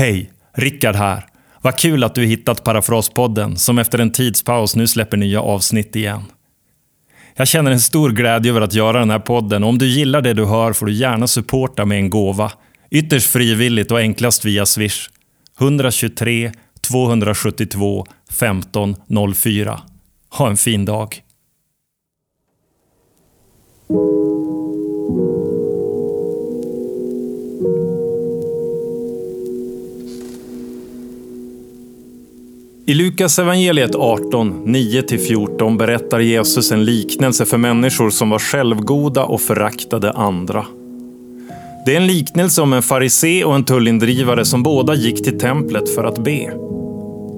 Hej, Rickard här. Vad kul att du hittat Parafraspodden som efter en tidspaus nu släpper nya avsnitt igen. Jag känner en stor glädje över att göra den här podden och om du gillar det du hör får du gärna supporta med en gåva. Ytterst frivilligt och enklast via Swish. 123 272 15 04. Ha en fin dag. I Lukas evangeliet 18, 9-14 berättar Jesus en liknelse för människor som var självgoda och föraktade andra. Det är en liknelse om en farisé och en tullindrivare som båda gick till templet för att be.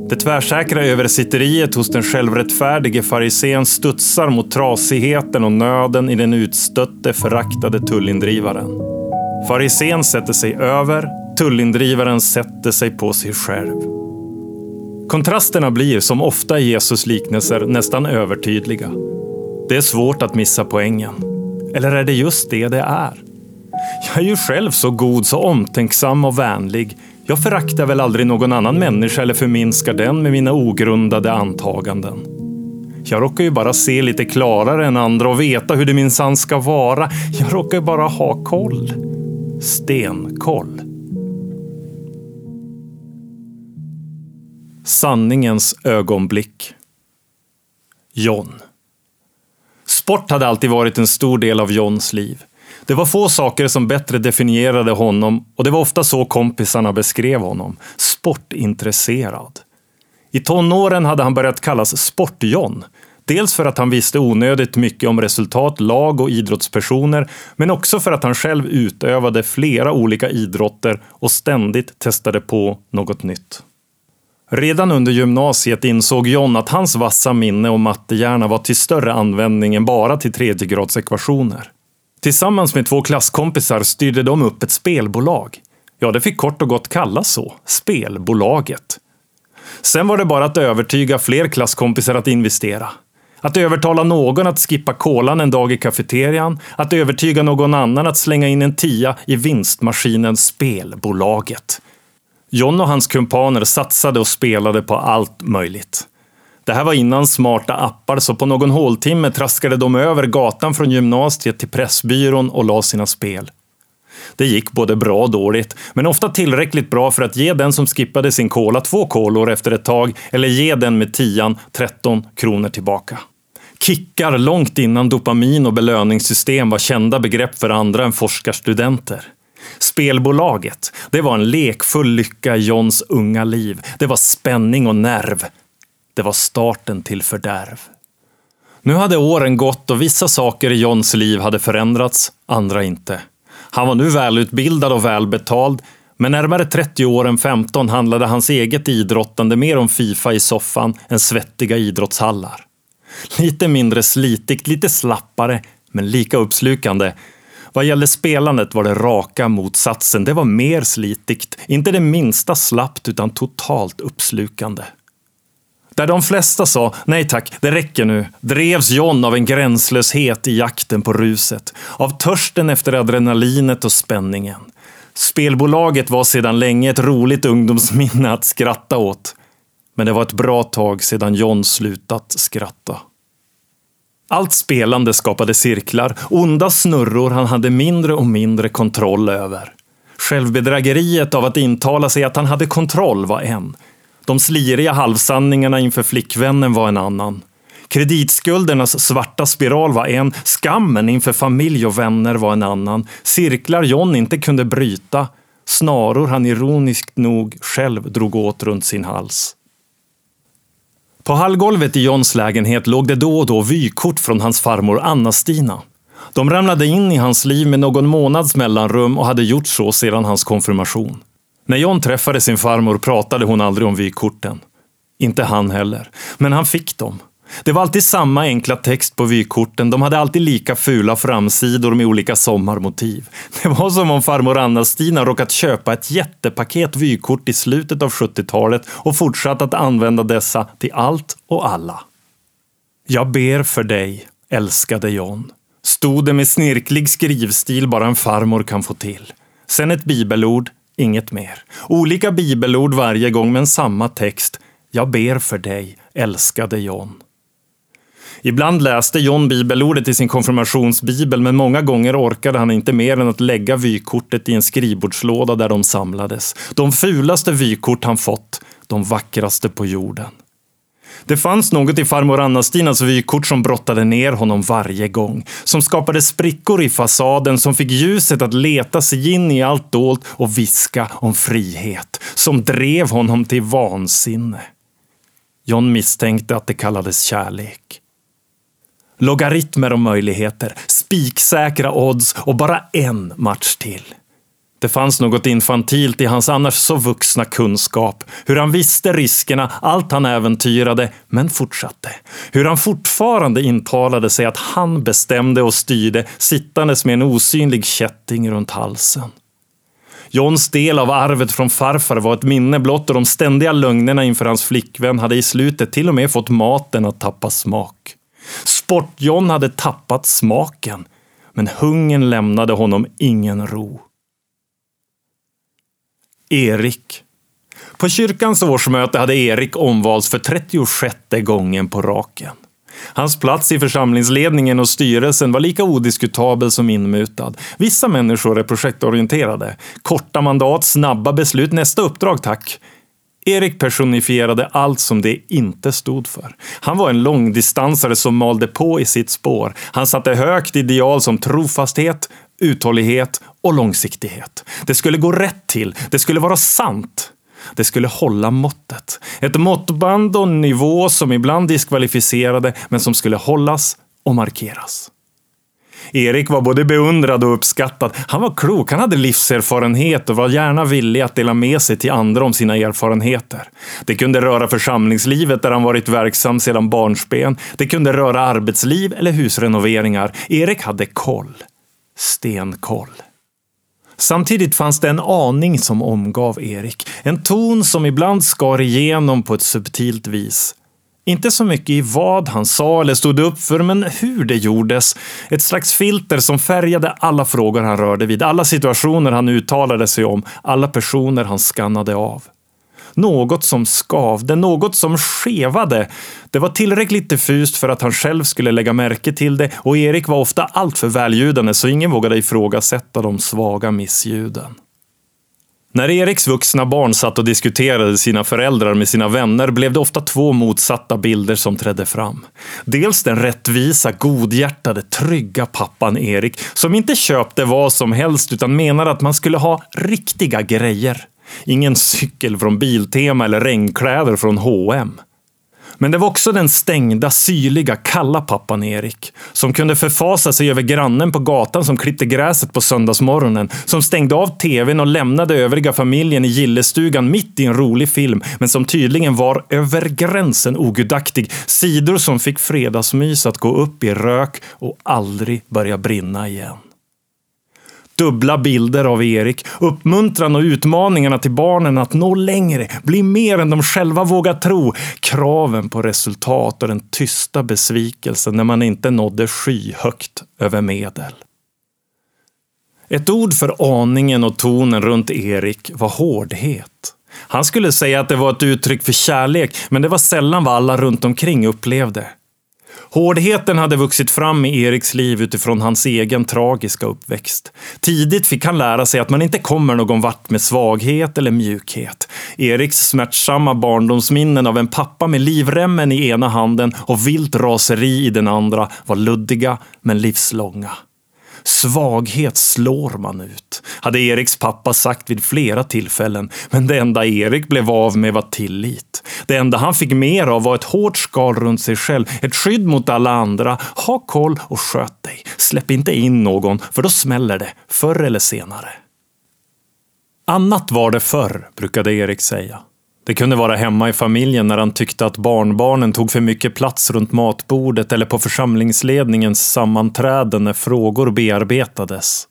Det tvärsäkra översitteriet hos den självrättfärdige farisén studsar mot trasigheten och nöden i den utstötte, föraktade tullindrivaren. Farisén sätter sig över, tullindrivaren sätter sig på sig själv. Kontrasterna blir, som ofta i Jesus liknelser, nästan övertydliga. Det är svårt att missa poängen. Eller är det just det det är? Jag är ju själv så god, så omtänksam och vänlig. Jag föraktar väl aldrig någon annan människa eller förminskar den med mina ogrundade antaganden. Jag råkar ju bara se lite klarare än andra och veta hur det minsann ska vara. Jag råkar ju bara ha koll. Stenkoll. Sanningens ögonblick. John. Sport hade alltid varit en stor del av Johns liv. Det var få saker som bättre definierade honom och det var ofta så kompisarna beskrev honom. Sportintresserad. I tonåren hade han börjat kallas Sport-John. Dels för att han visste onödigt mycket om resultat, lag och idrottspersoner, men också för att han själv utövade flera olika idrotter och ständigt testade på något nytt. Redan under gymnasiet insåg John att hans vassa minne och mattehjärna var till större användning än bara till tredjegradsekvationer. Tillsammans med två klasskompisar styrde de upp ett spelbolag. Ja, det fick kort och gott kallas så. Spelbolaget. Sen var det bara att övertyga fler klasskompisar att investera. Att övertala någon att skippa kolan en dag i kafeterian. Att övertyga någon annan att slänga in en tia i vinstmaskinen Spelbolaget. John och hans kumpaner satsade och spelade på allt möjligt. Det här var innan smarta appar, så på någon håltimme traskade de över gatan från gymnasiet till Pressbyrån och la sina spel. Det gick både bra och dåligt, men ofta tillräckligt bra för att ge den som skippade sin kola två kolor efter ett tag, eller ge den med tian 13 kronor tillbaka. Kickar långt innan dopamin och belöningssystem var kända begrepp för andra än forskarstudenter. Spelbolaget, det var en lekfull lycka i Johns unga liv. Det var spänning och nerv. Det var starten till fördärv. Nu hade åren gått och vissa saker i Johns liv hade förändrats, andra inte. Han var nu välutbildad och välbetald, men närmare 30 år än 15 handlade hans eget idrottande mer om Fifa i soffan än svettiga idrottshallar. Lite mindre slitigt, lite slappare, men lika uppslukande vad gällde spelandet var det raka motsatsen. Det var mer slitigt, inte det minsta slappt utan totalt uppslukande. Där de flesta sa nej tack, det räcker nu, drevs John av en gränslöshet i jakten på ruset. Av törsten efter adrenalinet och spänningen. Spelbolaget var sedan länge ett roligt ungdomsminne att skratta åt. Men det var ett bra tag sedan John slutat skratta. Allt spelande skapade cirklar, onda snurror han hade mindre och mindre kontroll över. Självbedrägeriet av att intala sig att han hade kontroll var en. De sliriga halvsanningarna inför flickvännen var en annan. Kreditskuldernas svarta spiral var en, skammen inför familj och vänner var en annan. Cirklar John inte kunde bryta, snaror han ironiskt nog själv drog åt runt sin hals. På hallgolvet i Johns lägenhet låg det då och då vykort från hans farmor Anna-Stina. De ramlade in i hans liv med någon månads mellanrum och hade gjort så sedan hans konfirmation. När John träffade sin farmor pratade hon aldrig om vykorten. Inte han heller. Men han fick dem. Det var alltid samma enkla text på vykorten. De hade alltid lika fula framsidor med olika sommarmotiv. Det var som om farmor Anna-Stina råkat köpa ett jättepaket vykort i slutet av 70-talet och fortsatt att använda dessa till allt och alla. Jag ber för dig, älskade John. Stod det med snirklig skrivstil bara en farmor kan få till. Sen ett bibelord, inget mer. Olika bibelord varje gång, men samma text. Jag ber för dig, älskade John. Ibland läste John bibelordet i sin konfirmationsbibel, men många gånger orkade han inte mer än att lägga vykortet i en skrivbordslåda där de samlades. De fulaste vykort han fått, de vackraste på jorden. Det fanns något i farmor Anna-Stinas vykort som brottade ner honom varje gång. Som skapade sprickor i fasaden, som fick ljuset att leta sig in i allt dolt och viska om frihet. Som drev honom till vansinne. John misstänkte att det kallades kärlek. Logaritmer och möjligheter, spiksäkra odds och bara en match till. Det fanns något infantilt i hans annars så vuxna kunskap. Hur han visste riskerna, allt han äventyrade, men fortsatte. Hur han fortfarande intalade sig att han bestämde och styrde sittandes med en osynlig kätting runt halsen. Johns del av arvet från farfar var ett minne blott och de ständiga lögnerna inför hans flickvän hade i slutet till och med fått maten att tappa smak. Sport-John hade tappat smaken, men hungern lämnade honom ingen ro. Erik. På kyrkans årsmöte hade Erik omvalts för 36 gången på raken. Hans plats i församlingsledningen och styrelsen var lika odiskutabel som inmutad. Vissa människor är projektorienterade. Korta mandat, snabba beslut, nästa uppdrag tack. Erik personifierade allt som det inte stod för. Han var en långdistansare som malde på i sitt spår. Han satte högt ideal som trofasthet, uthållighet och långsiktighet. Det skulle gå rätt till. Det skulle vara sant. Det skulle hålla måttet. Ett måttband och en nivå som ibland diskvalificerade, men som skulle hållas och markeras. Erik var både beundrad och uppskattad. Han var klok, han hade livserfarenhet och var gärna villig att dela med sig till andra om sina erfarenheter. Det kunde röra församlingslivet där han varit verksam sedan barnsben. Det kunde röra arbetsliv eller husrenoveringar. Erik hade koll. Stenkoll. Samtidigt fanns det en aning som omgav Erik. En ton som ibland skar igenom på ett subtilt vis. Inte så mycket i vad han sa eller stod upp för, men hur det gjordes. Ett slags filter som färgade alla frågor han rörde vid, alla situationer han uttalade sig om, alla personer han skannade av. Något som skavde, något som skevade. Det var tillräckligt diffust för att han själv skulle lägga märke till det och Erik var ofta alltför väljudande så ingen vågade ifrågasätta de svaga missljuden. När Eriks vuxna barn satt och diskuterade sina föräldrar med sina vänner blev det ofta två motsatta bilder som trädde fram. Dels den rättvisa, godhjärtade, trygga pappan Erik som inte köpte vad som helst utan menade att man skulle ha riktiga grejer. Ingen cykel från Biltema eller regnkläder från H&M. Men det var också den stängda, syrliga, kalla pappan Erik. Som kunde förfasa sig över grannen på gatan som klippte gräset på söndagsmorgonen. Som stängde av tvn och lämnade övriga familjen i gillestugan mitt i en rolig film. Men som tydligen var över gränsen ogudaktig. Sidor som fick fredagsmys att gå upp i rök och aldrig börja brinna igen dubbla bilder av Erik, uppmuntran och utmaningarna till barnen att nå längre, bli mer än de själva vågar tro, kraven på resultat och den tysta besvikelsen när man inte nådde skyhögt över medel. Ett ord för aningen och tonen runt Erik var hårdhet. Han skulle säga att det var ett uttryck för kärlek, men det var sällan vad alla runt omkring upplevde. Hårdheten hade vuxit fram i Eriks liv utifrån hans egen tragiska uppväxt. Tidigt fick han lära sig att man inte kommer någon vart med svaghet eller mjukhet. Eriks smärtsamma barndomsminnen av en pappa med livremmen i ena handen och vilt raseri i den andra var luddiga men livslånga. Svaghet slår man ut, hade Eriks pappa sagt vid flera tillfällen. Men det enda Erik blev av med var tillit. Det enda han fick mer av var ett hårt skal runt sig själv, ett skydd mot alla andra. Ha koll och sköt dig. Släpp inte in någon, för då smäller det, förr eller senare. Annat var det förr, brukade Erik säga. Det kunde vara hemma i familjen när han tyckte att barnbarnen tog för mycket plats runt matbordet eller på församlingsledningens sammanträden när frågor bearbetades.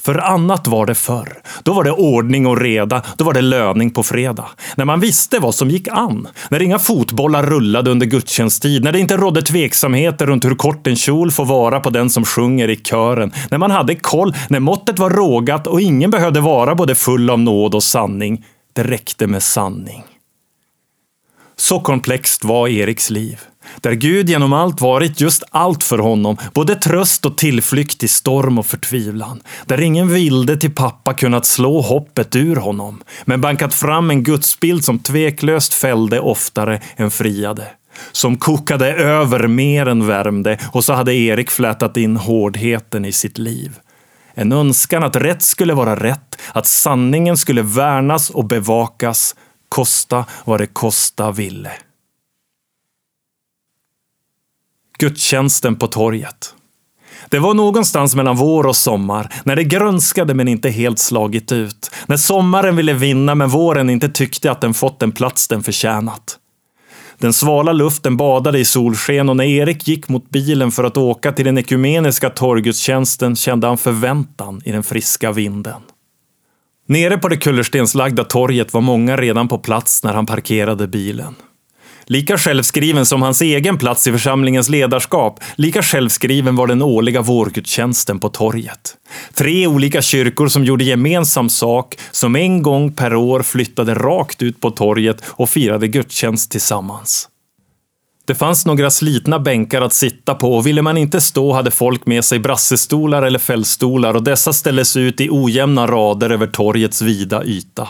För annat var det förr. Då var det ordning och reda, då var det löning på fredag. När man visste vad som gick an. När inga fotbollar rullade under gudstjänsttid. När det inte rådde tveksamheter runt hur kort en kjol får vara på den som sjunger i kören. När man hade koll, när måttet var rågat och ingen behövde vara både full av nåd och sanning. Det räckte med sanning. Så komplext var Eriks liv. Där Gud genom allt varit just allt för honom, både tröst och tillflykt i storm och förtvivlan. Där ingen vilde till pappa kunnat slå hoppet ur honom, men bankat fram en gudsbild som tveklöst fällde oftare än friade. Som kokade över mer än värmde och så hade Erik flätat in hårdheten i sitt liv. En önskan att rätt skulle vara rätt, att sanningen skulle värnas och bevakas, kosta vad det kosta ville. Gudstjänsten på torget. Det var någonstans mellan vår och sommar, när det grönskade men inte helt slagit ut. När sommaren ville vinna men våren inte tyckte att den fått den plats den förtjänat. Den svala luften badade i solsken och när Erik gick mot bilen för att åka till den ekumeniska torggudstjänsten kände han förväntan i den friska vinden. Nere på det kullerstenslagda torget var många redan på plats när han parkerade bilen. Lika självskriven som hans egen plats i församlingens ledarskap, lika självskriven var den årliga vårgudstjänsten på torget. Tre olika kyrkor som gjorde gemensam sak, som en gång per år flyttade rakt ut på torget och firade gudstjänst tillsammans. Det fanns några slitna bänkar att sitta på och ville man inte stå hade folk med sig brassestolar eller fällstolar och dessa ställdes ut i ojämna rader över torgets vida yta.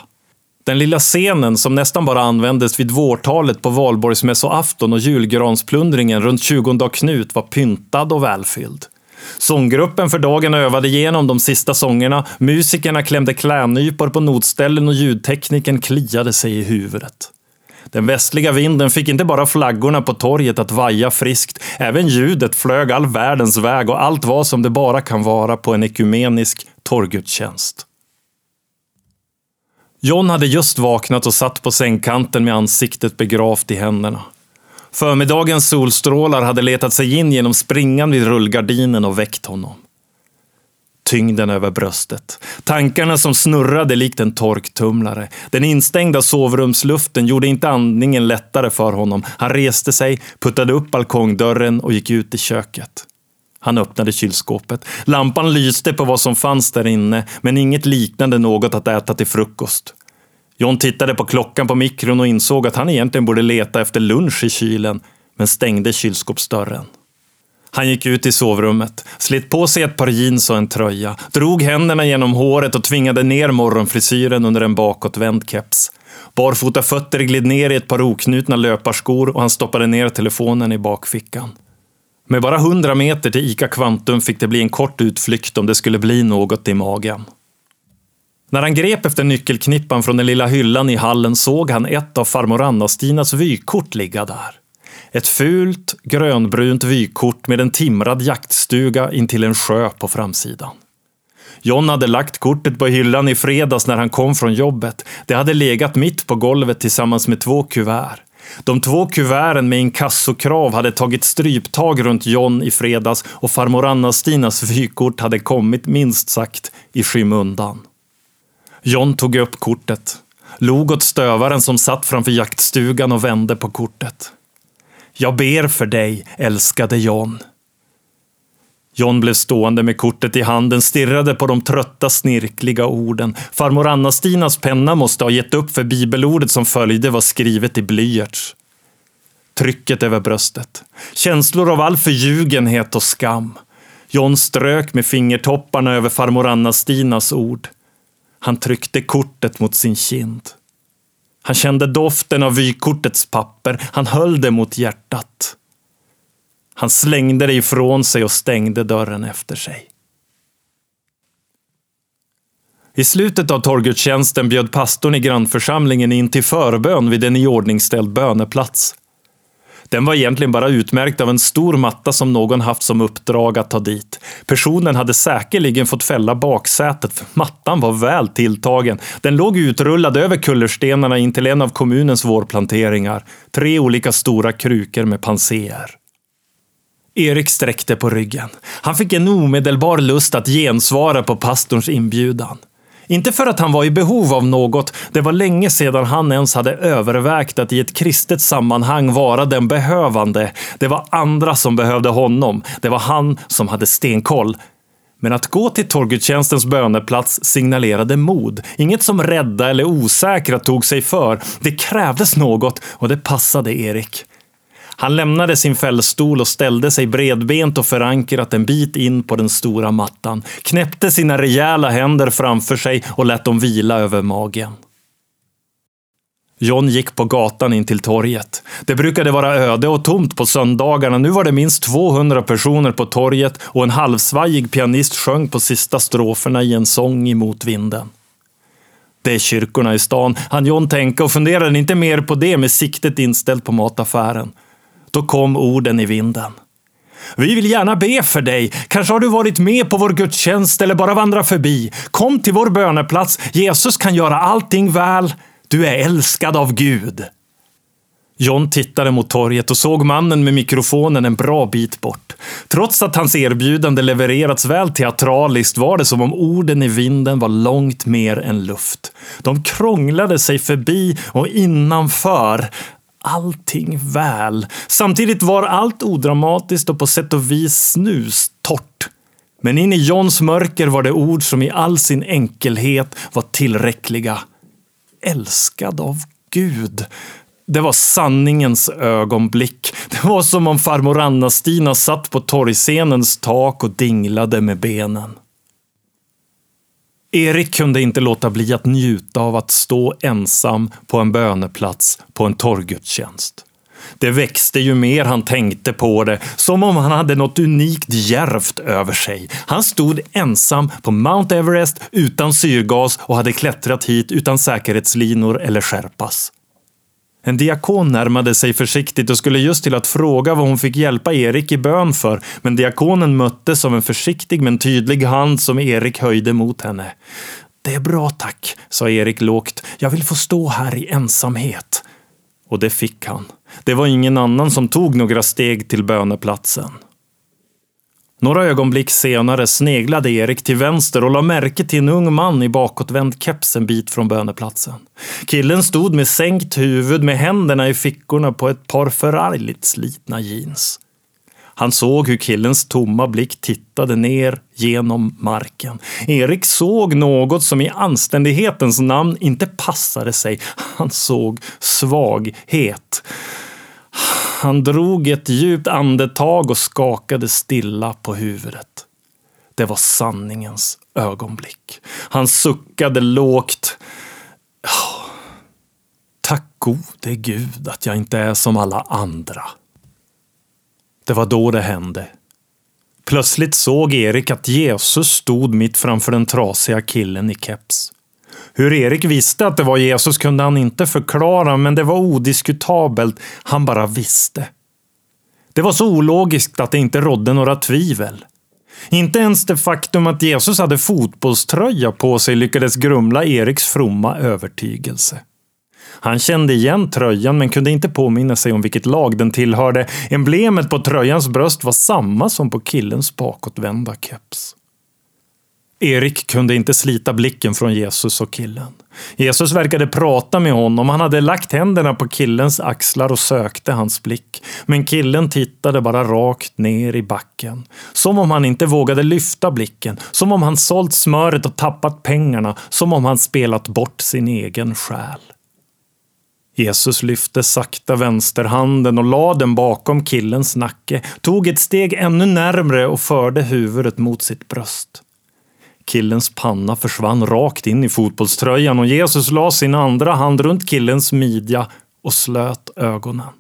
Den lilla scenen som nästan bara användes vid vårtalet på valborgsmässoafton och julgransplundringen runt 20 dag Knut var pyntad och välfylld. Sånggruppen för dagen övade igenom de sista sångerna, musikerna klämde klädnypor på notställen och ljudtekniken kliade sig i huvudet. Den västliga vinden fick inte bara flaggorna på torget att vaja friskt, även ljudet flög all världens väg och allt var som det bara kan vara på en ekumenisk torrgudstjänst. John hade just vaknat och satt på sängkanten med ansiktet begravt i händerna. Förmiddagens solstrålar hade letat sig in genom springan vid rullgardinen och väckt honom. Tyngden över bröstet, tankarna som snurrade likt en torktumlare. Den instängda sovrumsluften gjorde inte andningen lättare för honom. Han reste sig, puttade upp balkongdörren och gick ut i köket. Han öppnade kylskåpet. Lampan lyste på vad som fanns där inne, men inget liknande något att äta till frukost. John tittade på klockan på mikron och insåg att han egentligen borde leta efter lunch i kylen, men stängde kylskåpsdörren. Han gick ut i sovrummet, slet på sig ett par jeans och en tröja, drog händerna genom håret och tvingade ner morgonfrisyren under en bakåtvänd keps. Barfota fötter gled ner i ett par oknutna löparskor och han stoppade ner telefonen i bakfickan. Med bara hundra meter till ICA Kvantum fick det bli en kort utflykt om det skulle bli något i magen. När han grep efter nyckelknippan från den lilla hyllan i hallen såg han ett av farmor Anna-Stinas vykort ligga där. Ett fult, grönbrunt vykort med en timrad jaktstuga intill en sjö på framsidan. John hade lagt kortet på hyllan i fredags när han kom från jobbet. Det hade legat mitt på golvet tillsammans med två kuvert. De två kuverten med inkassokrav hade tagit stryptag runt John i fredags och farmor Anna-Stinas vykort hade kommit minst sagt i skymundan. John tog upp kortet, log åt stövaren som satt framför jaktstugan och vände på kortet. Jag ber för dig, älskade John. John blev stående med kortet i handen, stirrade på de trötta, snirkliga orden. Farmor Anna-Stinas penna måste ha gett upp för bibelordet som följde var skrivet i blyerts. Trycket över bröstet. Känslor av all förljugenhet och skam. John strök med fingertopparna över farmor Anna-Stinas ord. Han tryckte kortet mot sin kind. Han kände doften av vykortets papper. Han höll det mot hjärtat. Han slängde det ifrån sig och stängde dörren efter sig. I slutet av torggudstjänsten bjöd pastorn i grannförsamlingen in till förbön vid en iordningställd böneplats. Den var egentligen bara utmärkt av en stor matta som någon haft som uppdrag att ta dit. Personen hade säkerligen fått fälla baksätet, för mattan var väl tilltagen. Den låg utrullad över kullerstenarna in till en av kommunens vårplanteringar. Tre olika stora krukor med panséer. Erik sträckte på ryggen. Han fick en omedelbar lust att gensvara på pastorns inbjudan. Inte för att han var i behov av något, det var länge sedan han ens hade övervägt att i ett kristet sammanhang vara den behövande. Det var andra som behövde honom. Det var han som hade stenkoll. Men att gå till torggudstjänstens böneplats signalerade mod. Inget som rädda eller osäkra tog sig för. Det krävdes något och det passade Erik. Han lämnade sin fällstol och ställde sig bredbent och förankrat en bit in på den stora mattan, knäppte sina rejäla händer framför sig och lät dem vila över magen. John gick på gatan in till torget. Det brukade vara öde och tomt på söndagarna. Nu var det minst 200 personer på torget och en halvsvajig pianist sjöng på sista stroferna i en sång emot vinden. Det är kyrkorna i stan, han John tänka och funderade inte mer på det med siktet inställt på mataffären. Då kom orden i vinden. Vi vill gärna be för dig. Kanske har du varit med på vår gudstjänst eller bara vandrat förbi. Kom till vår böneplats. Jesus kan göra allting väl. Du är älskad av Gud. John tittade mot torget och såg mannen med mikrofonen en bra bit bort. Trots att hans erbjudande levererats väl teatraliskt var det som om orden i vinden var långt mer än luft. De krånglade sig förbi och innanför allting väl. Samtidigt var allt odramatiskt och på sätt och vis snustort. Men in i Johns mörker var det ord som i all sin enkelhet var tillräckliga. Älskad av Gud. Det var sanningens ögonblick. Det var som om farmor Anna-Stina satt på torgscenens tak och dinglade med benen. Erik kunde inte låta bli att njuta av att stå ensam på en böneplats på en torrgudstjänst. Det växte ju mer han tänkte på det, som om han hade något unikt järvt över sig. Han stod ensam på Mount Everest utan syrgas och hade klättrat hit utan säkerhetslinor eller skärpas. En diakon närmade sig försiktigt och skulle just till att fråga vad hon fick hjälpa Erik i bön för, men diakonen möttes av en försiktig men tydlig hand som Erik höjde mot henne. Det är bra tack, sa Erik lågt. Jag vill få stå här i ensamhet. Och det fick han. Det var ingen annan som tog några steg till böneplatsen. Några ögonblick senare sneglade Erik till vänster och la märke till en ung man i bakåtvänd keps en bit från böneplatsen. Killen stod med sänkt huvud med händerna i fickorna på ett par förargligt slitna jeans. Han såg hur killens tomma blick tittade ner genom marken. Erik såg något som i anständighetens namn inte passade sig. Han såg svaghet. Han drog ett djupt andetag och skakade stilla på huvudet. Det var sanningens ögonblick. Han suckade lågt. Tack gode Gud att jag inte är som alla andra. Det var då det hände. Plötsligt såg Erik att Jesus stod mitt framför den trasiga killen i keps. Hur Erik visste att det var Jesus kunde han inte förklara, men det var odiskutabelt. Han bara visste. Det var så ologiskt att det inte rådde några tvivel. Inte ens det faktum att Jesus hade fotbollströja på sig lyckades grumla Eriks fromma övertygelse. Han kände igen tröjan men kunde inte påminna sig om vilket lag den tillhörde. Emblemet på tröjans bröst var samma som på killens bakåtvända keps. Erik kunde inte slita blicken från Jesus och killen. Jesus verkade prata med honom. Han hade lagt händerna på killens axlar och sökte hans blick. Men killen tittade bara rakt ner i backen. Som om han inte vågade lyfta blicken. Som om han sålt smöret och tappat pengarna. Som om han spelat bort sin egen själ. Jesus lyfte sakta vänsterhanden och lade den bakom killens nacke, tog ett steg ännu närmre och förde huvudet mot sitt bröst. Killens panna försvann rakt in i fotbollströjan och Jesus la sin andra hand runt killens midja och slöt ögonen.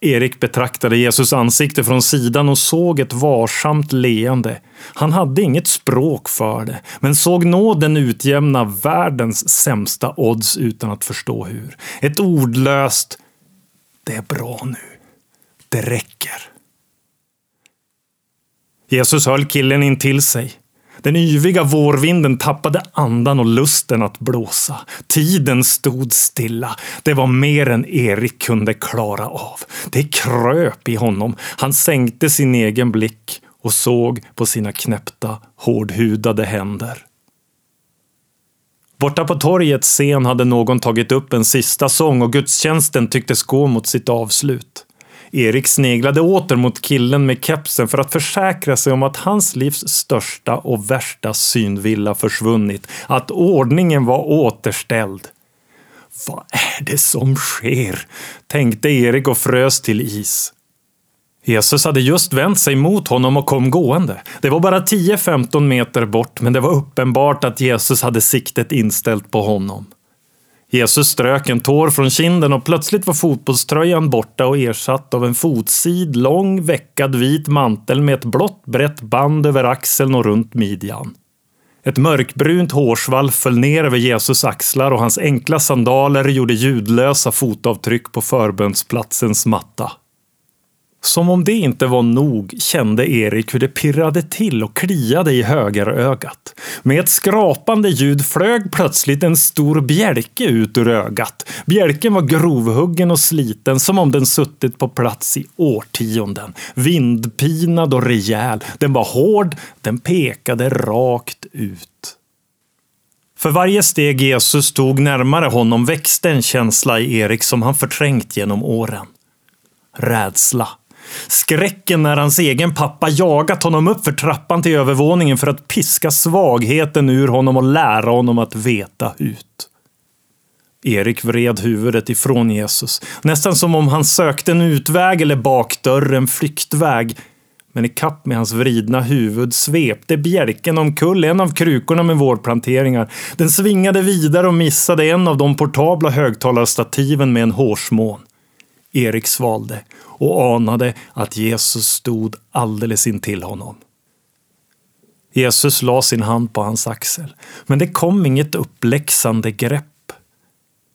Erik betraktade Jesus ansikte från sidan och såg ett varsamt leende. Han hade inget språk för det, men såg nåden utjämna världens sämsta odds utan att förstå hur. Ett ordlöst “Det är bra nu. Det räcker”. Jesus höll killen in till sig. Den yviga vårvinden tappade andan och lusten att blåsa. Tiden stod stilla. Det var mer än Erik kunde klara av. Det kröp i honom. Han sänkte sin egen blick och såg på sina knäppta, hårdhudade händer. Borta på torgets scen hade någon tagit upp en sista sång och gudstjänsten tycktes gå mot sitt avslut. Erik sneglade åter mot killen med kepsen för att försäkra sig om att hans livs största och värsta synvilla försvunnit. Att ordningen var återställd. Vad är det som sker? tänkte Erik och frös till is. Jesus hade just vänt sig mot honom och kom gående. Det var bara 10-15 meter bort, men det var uppenbart att Jesus hade siktet inställt på honom. Jesus strök en tår från kinden och plötsligt var fotbollströjan borta och ersatt av en fotsid, lång, veckad vit mantel med ett blått brett band över axeln och runt midjan. Ett mörkbrunt hårsvall föll ner över Jesus axlar och hans enkla sandaler gjorde ljudlösa fotavtryck på förbönsplatsens matta. Som om det inte var nog kände Erik hur det pirrade till och kliade i högerögat. Med ett skrapande ljud flög plötsligt en stor bjälke ut ur ögat. Bjälken var grovhuggen och sliten som om den suttit på plats i årtionden. Vindpinad och rejäl. Den var hård, den pekade rakt ut. För varje steg Jesus tog närmare honom växte en känsla i Erik som han förträngt genom åren. Rädsla. Skräcken när hans egen pappa jagat honom upp för trappan till övervåningen för att piska svagheten ur honom och lära honom att veta ut. Erik vred huvudet ifrån Jesus, nästan som om han sökte en utväg eller bakdörr, en flyktväg. Men i kapp med hans vridna huvud svepte bjälken omkull en av krukorna med vårplanteringar. Den svingade vidare och missade en av de portabla högtalarstativen med en hårsmån. Erik svalde och anade att Jesus stod alldeles intill honom. Jesus la sin hand på hans axel, men det kom inget uppläxande grepp.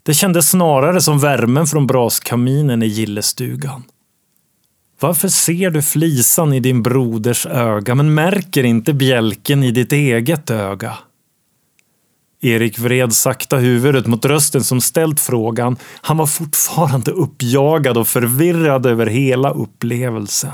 Det kändes snarare som värmen från braskaminen i gillestugan. Varför ser du flisan i din broders öga men märker inte bjälken i ditt eget öga? Erik vred sakta huvudet mot rösten som ställt frågan. Han var fortfarande uppjagad och förvirrad över hela upplevelsen.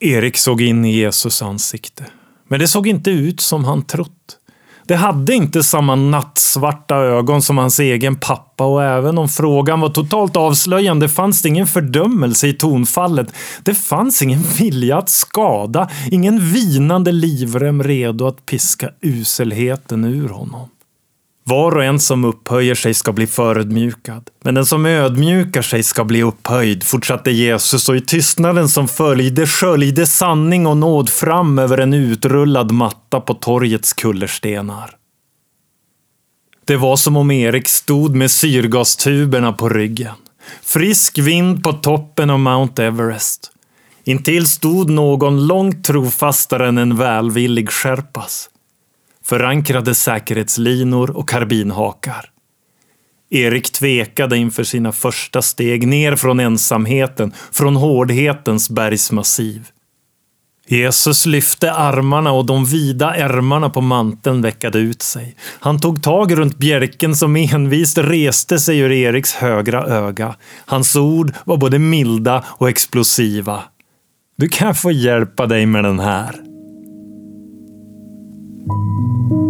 Erik såg in i Jesus ansikte. Men det såg inte ut som han trott. Det hade inte samma nattsvarta ögon som hans egen pappa och även om frågan var totalt avslöjande fanns det ingen fördömelse i tonfallet. Det fanns ingen vilja att skada, ingen vinande livrem redo att piska uselheten ur honom. Var och en som upphöjer sig ska bli förödmjukad, men den som ödmjukar sig ska bli upphöjd, fortsatte Jesus och i tystnaden som följde sköljde sanning och nåd fram över en utrullad matta på torgets kullerstenar. Det var som om Erik stod med syrgastuberna på ryggen. Frisk vind på toppen av Mount Everest. Intill stod någon långt trofastare än en välvillig sherpas förankrade säkerhetslinor och karbinhakar. Erik tvekade inför sina första steg ner från ensamheten, från hårdhetens bergsmassiv. Jesus lyfte armarna och de vida ärmarna på manteln veckade ut sig. Han tog tag runt bjälken som envist reste sig ur Eriks högra öga. Hans ord var både milda och explosiva. Du kan få hjälpa dig med den här. Thank you.